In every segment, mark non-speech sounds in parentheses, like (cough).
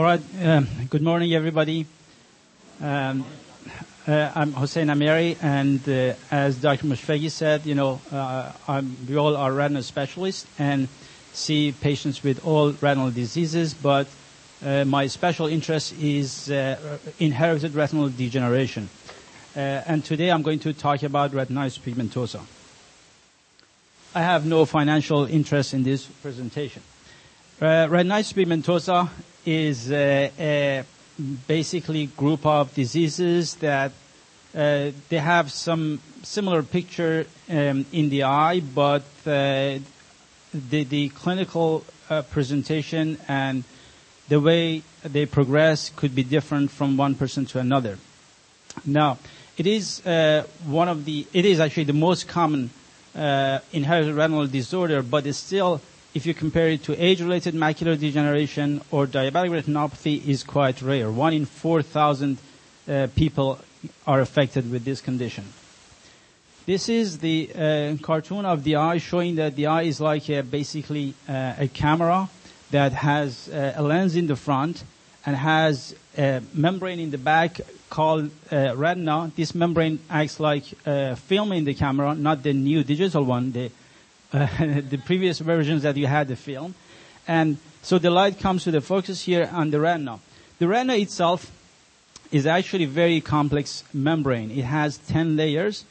All right. Um, good morning, everybody. Um, uh, I'm Hossein Ameri, and uh, as Dr. Moshfeghi said, you know, uh, we all are retinal specialists and see patients with all retinal diseases, but my special interest is inherited retinal degeneration. And today I'm going to talk about retinitis pigmentosa. I have no financial interest in this presentation. retinitis pigmentosa is a, a basically group of diseases that uh, they have some similar picture um, in the eye, but uh, the, the clinical uh, presentation and the way they progress could be different from one person to another. Now, it is uh, one of the, it is actually the most common uh, inherited retinal disorder, but it's still if you compare it to age-related macular degeneration or diabetic retinopathy, is quite rare. One in 4,000 uh, people are affected with this condition. This is the uh, cartoon of the eye showing that the eye is like a, basically uh, a camera that has uh, a lens in the front and has a membrane in the back called uh, retina. This membrane acts like a film in the camera, not the new digital one, the uh, (laughs) the previous versions that you had the film. And so the light comes to the focus here on the retina. The retina itself is actually a very complex membrane. It has 10 layers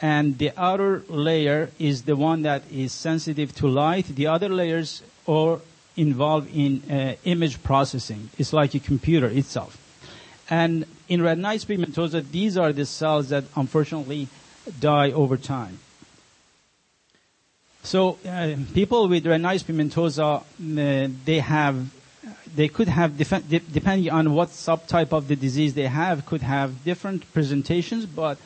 and the outer layer is the one that is sensitive to light. The other layers are involved in uh, image processing. It's like a computer itself. And in retinitis pigmentosa, these are the cells that unfortunately die over time. So uh, people with retinitis pigmentosa, uh, they have, they could have, def- depending on what subtype of the disease they have, could have different presentations, but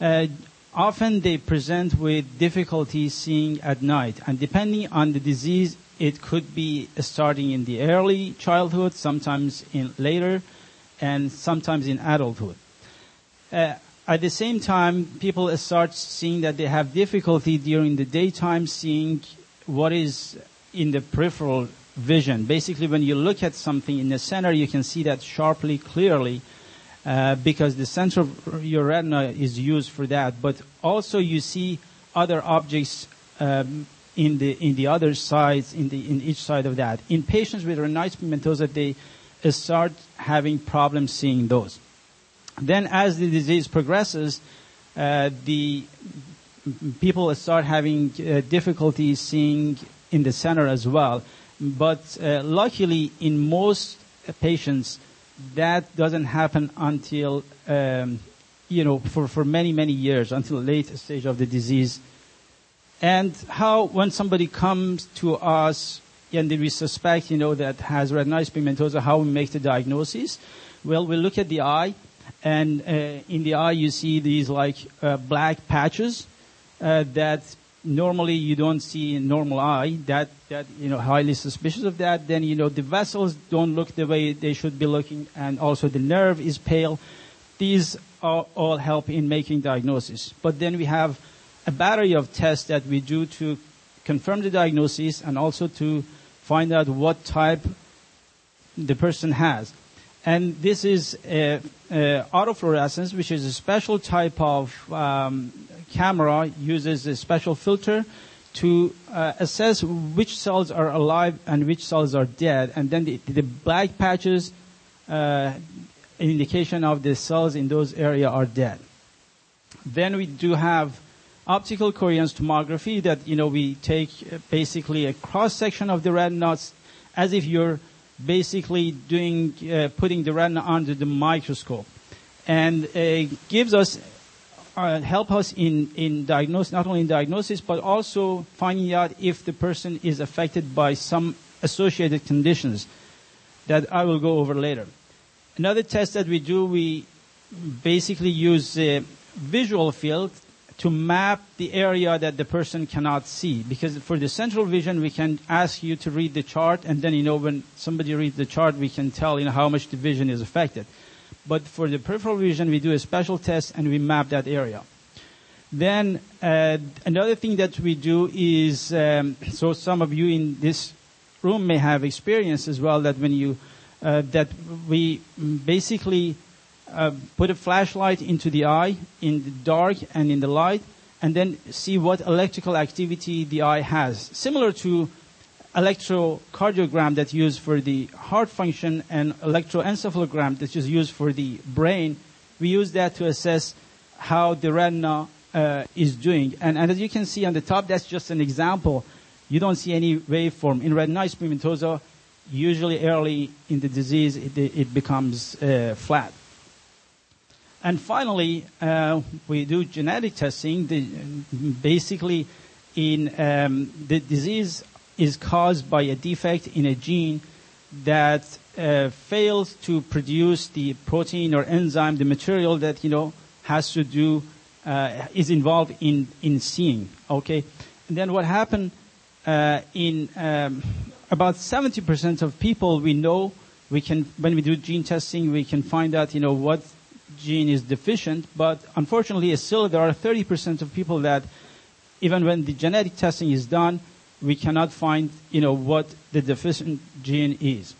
uh, often they present with difficulty seeing at night. And depending on the disease, it could be starting in the early childhood, sometimes in later, and sometimes in adulthood. At the same time, people start seeing that they have difficulty during the daytime seeing what is in the peripheral vision. Basically, when you look at something in the center, you can see that sharply, clearly, uh, because the center of your retina is used for that. But also, you see other objects um, in the in the other sides, in the in each side of that. In patients with retinitis pigmentosa, they start having problems seeing those. Then as the disease progresses, uh, the people start having uh, seeing in the center as well. But uh, luckily, in most patients, that doesn't happen until, um, you know, for, for many, many years, until late stage of the disease. And how, when somebody comes to us and we suspect, you know, that has retinitis pigmentosa, how we make the diagnosis? Well, we look at the eye and uh, in the eye you see these like uh, black patches uh, that normally you don't see in normal eye. That that you know highly suspicious of that. Then you know the vessels don't look the way they should be looking, and also the nerve is pale. These all, all help in making diagnosis. But then we have a battery of tests that we do to confirm the diagnosis and also to find out what type the person has. And this is a, a autofluorescence, which is a special type of um, camera, uses a special filter to uh, assess which cells are alive and which cells are dead. And then the, the black patches, uh, indication of the cells in those areas are dead. Then we do have optical coherence tomography that, you know, we take basically a cross section of the retina as if you're basically doing uh, putting the retina under the microscope, and uh, gives us uh, help us in in diagnosis not only in diagnosis but also finding out if the person is affected by some associated conditions that I will go over later. Another test that we do, we basically use a visual field to map the area that the person cannot see. Because for the central vision, we can ask you to read the chart, and then, you know, when somebody reads the chart, we can tell, you know, how much the vision is affected. But for the peripheral vision, we do a special test and we map that area. Then uh, another thing that we do is, um, so some of you in this room may have experience as well that when you uh, that we basically uh, put a flashlight into the eye in the dark and in the light, and then see what electrical activity the eye has. Similar to electrocardiogram that's used for the heart function and electroencephalogram that's used for the brain, we use that to assess how the retina uh, is doing. And, and, as you can see on the top, that's just an example. You don't see any waveform. In retinitis pigmentosa, usually early in the disease, it, it becomes uh, flat. And finally, uh, we do genetic testing. The, basically, in um, the disease is caused by a defect in a gene that uh, fails to produce the protein or enzyme, the material that you know has to do uh, is involved in in seeing. Okay, and then what happened uh, in um, about 70% of people we know we can when we do gene testing we can find out you know what gene is deficient, but unfortunately still there are 30% of people that even when the genetic testing is done we cannot find, you know, what the deficient gene is.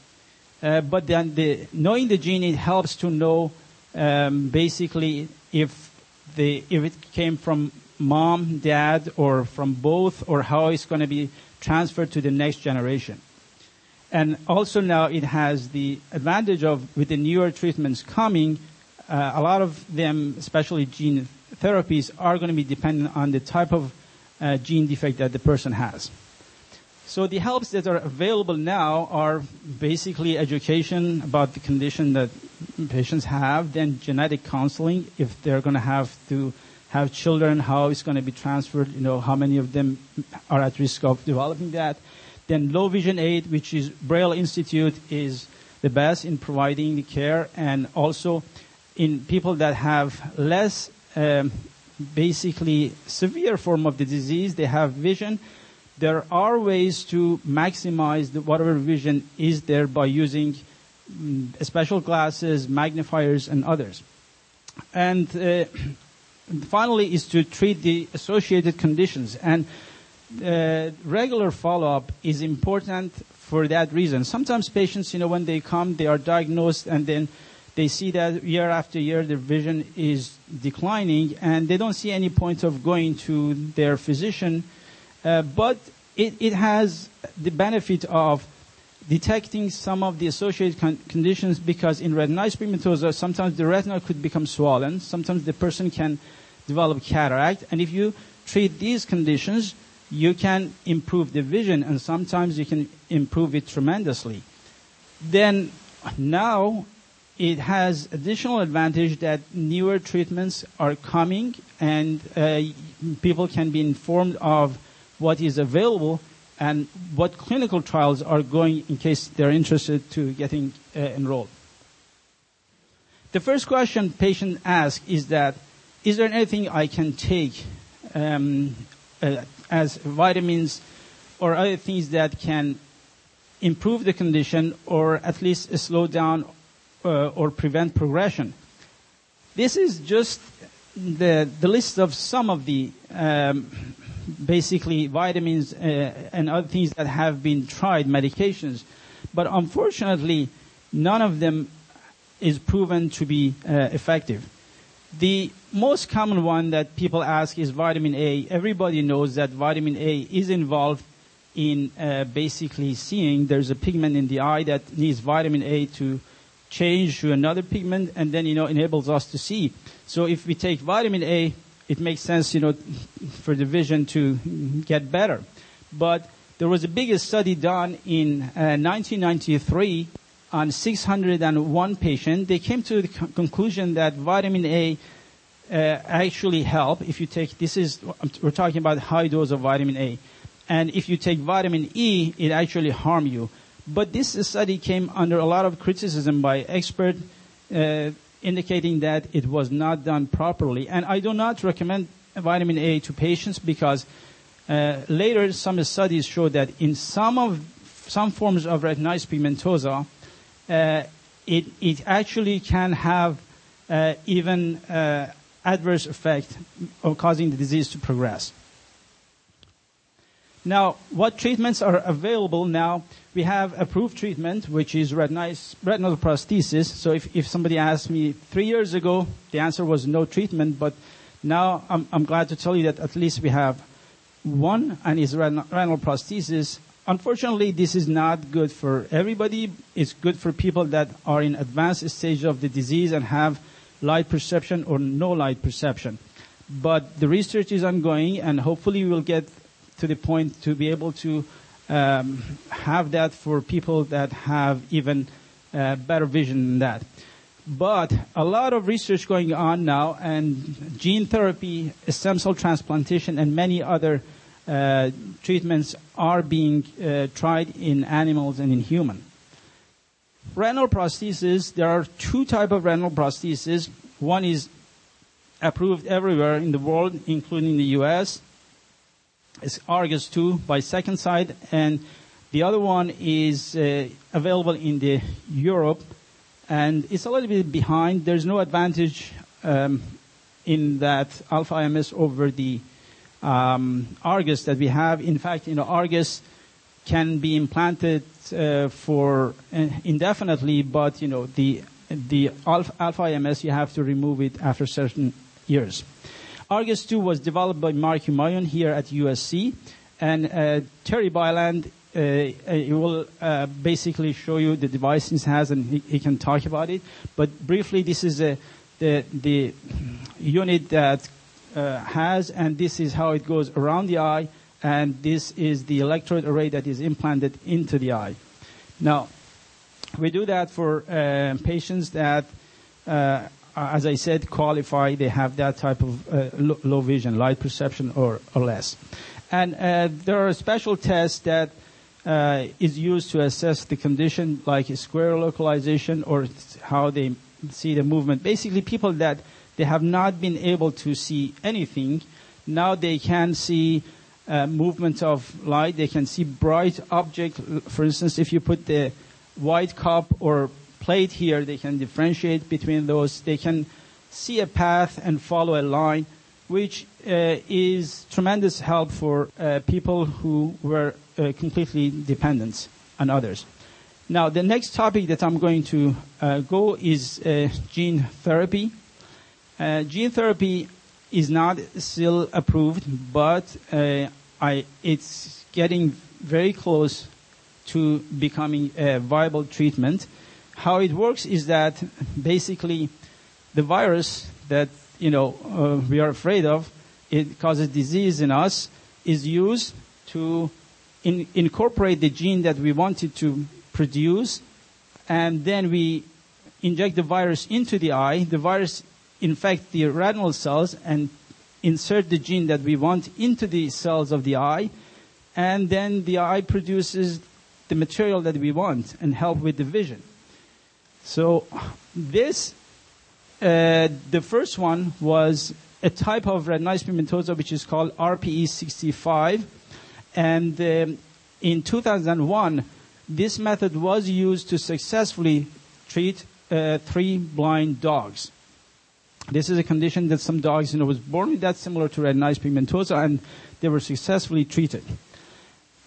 Uh, but then the, knowing the gene, it helps to know um, basically if the if it came from mom, dad, or from both, or how it's going to be transferred to the next generation. And also now it has the advantage of with the newer treatments coming, uh, a lot of them, especially gene therapies, are going to be dependent on the type of uh, gene defect that the person has. So the helps that are available now are basically education about the condition that patients have, then genetic counseling if they're going to have to have children, how it's going to be transferred, you know, how many of them are at risk of developing that. Then low vision aid, which is Braille Institute, is the best in providing the care and also in people that have less um, basically severe form of the disease, they have vision there are ways to maximize the, whatever vision is there by using um, special glasses, magnifiers, and others. And uh, (clears throat) finally is to treat the associated conditions. And uh, regular follow-up is important for that reason. Sometimes patients, you know, when they come, they are diagnosed and then they see that year after year their vision is declining and they don't see any point of going to their physician uh, but it, it has the benefit of detecting some of the associated con- conditions because in retinitis pigmentosa, sometimes the retina could become swollen. Sometimes the person can develop cataract. And if you treat these conditions, you can improve the vision and sometimes you can improve it tremendously. Then now it has additional advantage that newer treatments are coming and uh, people can be informed of what is available and what clinical trials are going in case they're interested to getting uh, enrolled. The first question patient asks is that, is there anything I can take um, uh, as vitamins or other things that can improve the condition or at least slow down uh, or prevent progression? This is just the, the list of some of the um, basically vitamins uh, and other things that have been tried, medications. But unfortunately, none of them is proven to be uh, effective. The most common one that people ask is vitamin A. Everybody knows that vitamin A is involved in uh, basically seeing. There's a pigment in the eye that needs vitamin A to change to another pigment and then, you know, enables us to see. So if we take vitamin A, it makes sense, you know, for the vision to get better. But there was a big study done in uh, 1993 on 601 patients. They came to the conclusion that vitamin A uh, actually help if you take, this is, we're talking about high dose of vitamin A. And if you take vitamin E, it actually harm you. But this study came under a lot of criticism by experts uh, indicating that it was not done properly. And I do not recommend vitamin A to patients because uh, later some studies show that in some of some forms of retinitis pigmentosa, uh, it, it actually can have uh, even uh, adverse effect of causing the disease to progress. Now, what treatments are available now? We have approved treatment, which is retinal prosthesis. So if, if somebody asked me three years ago, the answer was no treatment, but now I'm, I'm glad to tell you that at least we have one, and is retinal, retinal prosthesis. Unfortunately, this is not good for everybody. It's good for people that are in advanced stage of the disease and have light perception or no light perception. But the research is ongoing, and hopefully we'll get to the point to be able to um, have that for people that have even uh, better vision than that. But a lot of research going on now, and gene therapy, stem cell transplantation, and many other uh, treatments are being uh, tried in animals and in human. Retinal prosthesis, there are two type of retinal prosthesis. One is approved everywhere in the world, including the U.S. It's Argus 2 by Second Sight, and the other one is uh, available in the Europe, and it's a little bit behind. There's no advantage um, in that Alpha IMS over the um, Argus that we have. In fact, you know, Argus can be implanted uh, for uh, indefinitely, but you know, the the alpha, alpha IMS you have to remove it after certain years. Argus 2 was developed by Mark Humayun here at USC, and uh, Terry Byland uh, uh, will uh, basically show you the device he has, and he, he, can talk about it. But briefly, this is a, the the unit that uh, has, and this is how it goes around the eye, and this is the electrode array that is implanted into the eye. Now, we do that for uh, patients that, uh, as I said, qualify. They have that type of uh, low, low, vision, light perception, or, or less. And uh, there are special tests that uh, is used to assess the condition, like square localization or how they see the movement. Basically, people that they have not been able to see anything. Now they can see uh, movement of light. They can see bright object. For instance, if you put the white cup or plate here, they can differentiate between those. They can see a path and follow a line, which uh, is tremendous help for uh, people who were uh, completely dependent on others. Now, the next topic that I'm going to uh, go is uh, gene therapy. Uh, gene therapy is not still approved, but I, it's getting very close to becoming a viable treatment. How it works is that basically the virus that you know uh, we are afraid of, it causes disease in us, is used to in, incorporate the gene that we wanted to produce, and then we inject the virus into the eye. The virus infect the retinal cells and insert the gene that we want into the cells of the eye, and then the eye produces the material that we want and help with the vision. So this, uh, the first one was a type of retinitis pigmentosa which is called RPE65, and um, in 2001, this method was used to successfully treat uh, three blind dogs. This is a condition that some dogs, you know, was born with that similar to retinitis pigmentosa, and they were successfully treated.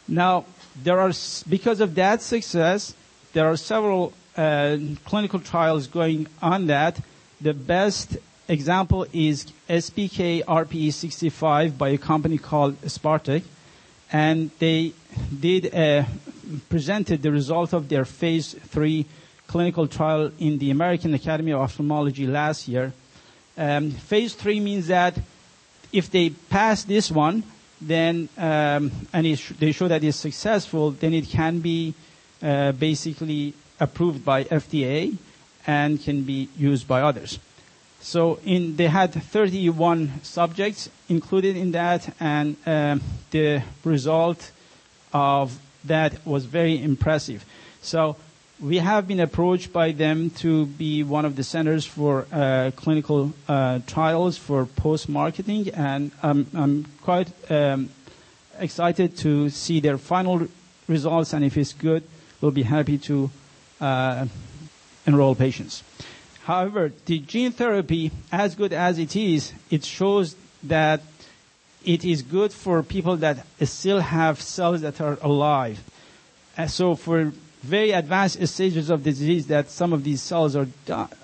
Now, there are, because of that success, there are several clinical trials going on that. The best example is SPK RPE65 by a company called Spartek, and they did uh, presented the result of their phase three clinical trial in the American Academy of Ophthalmology last year. Um, phase three means that if they pass this one, then um, and they show that it's successful, then it can be uh, basically approved by FDA and can be used by others. So in, they had 31 subjects included in that, and um, the result of that was very impressive. So we have been approached by them to be one of the centers for uh, clinical uh, trials for post-marketing, and I'm quite um, excited to see their final results, and if it's good, we'll be happy to enroll patients. However, the gene therapy, as good as it is, it shows that it is good for people that still have cells that are alive. Uh, so for very advanced stages of disease that some of these cells are,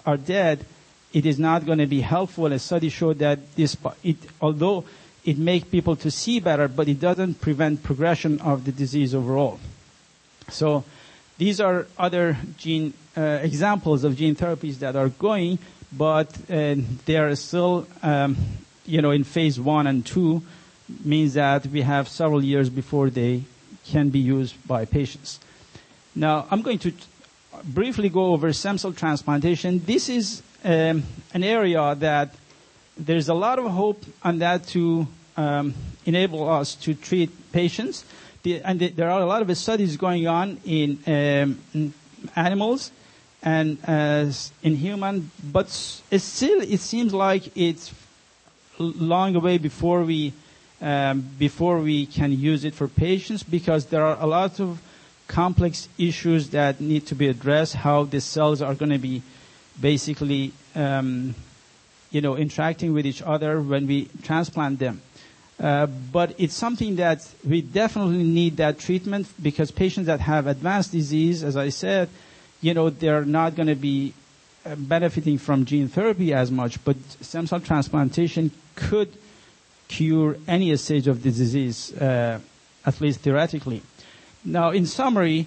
are dead, it is not going to be helpful. A study showed that this, it, although it makes people to see better, but it doesn't prevent progression of the disease overall. So these are other gene uh, examples of gene therapies that are going, but uh, they are still, um, you know, in phase one and two, means that we have several years before they can be used by patients. Now, I'm going to briefly go over stem cell transplantation. This is um, an area that there's a lot of hope on that to um, enable us to treat patients. The, and the, there are a lot of studies going on in, um, animals and uh, in human, but it's still it seems like it's long away before we um, before we can use it for patients because there are a lot of complex issues that need to be addressed. How the cells are going to be basically um, you know interacting with each other when we transplant them. Uh, but it's something that we definitely need that treatment because patients that have advanced disease, as I said, you know, they're not going to be uh, benefiting from gene therapy as much, but stem cell transplantation could cure any stage of the disease, uh, at least theoretically. Now, in summary,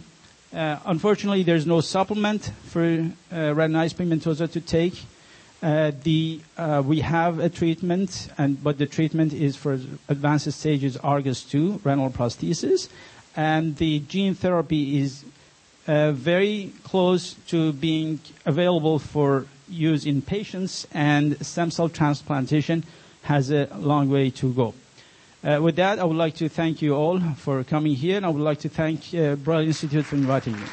uh, unfortunately, there's no supplement for uh, retinitis pigmentosa to take. Uh, the, uh, we have a treatment, and, but the treatment is for advanced stages Argus 2, retinal prosthesis. And the gene therapy is uh, very close to being available for use in patients, and stem cell transplantation has a long way to go. With that, I would like to thank you all for coming here, and I would like to thank Braille Institute for inviting me.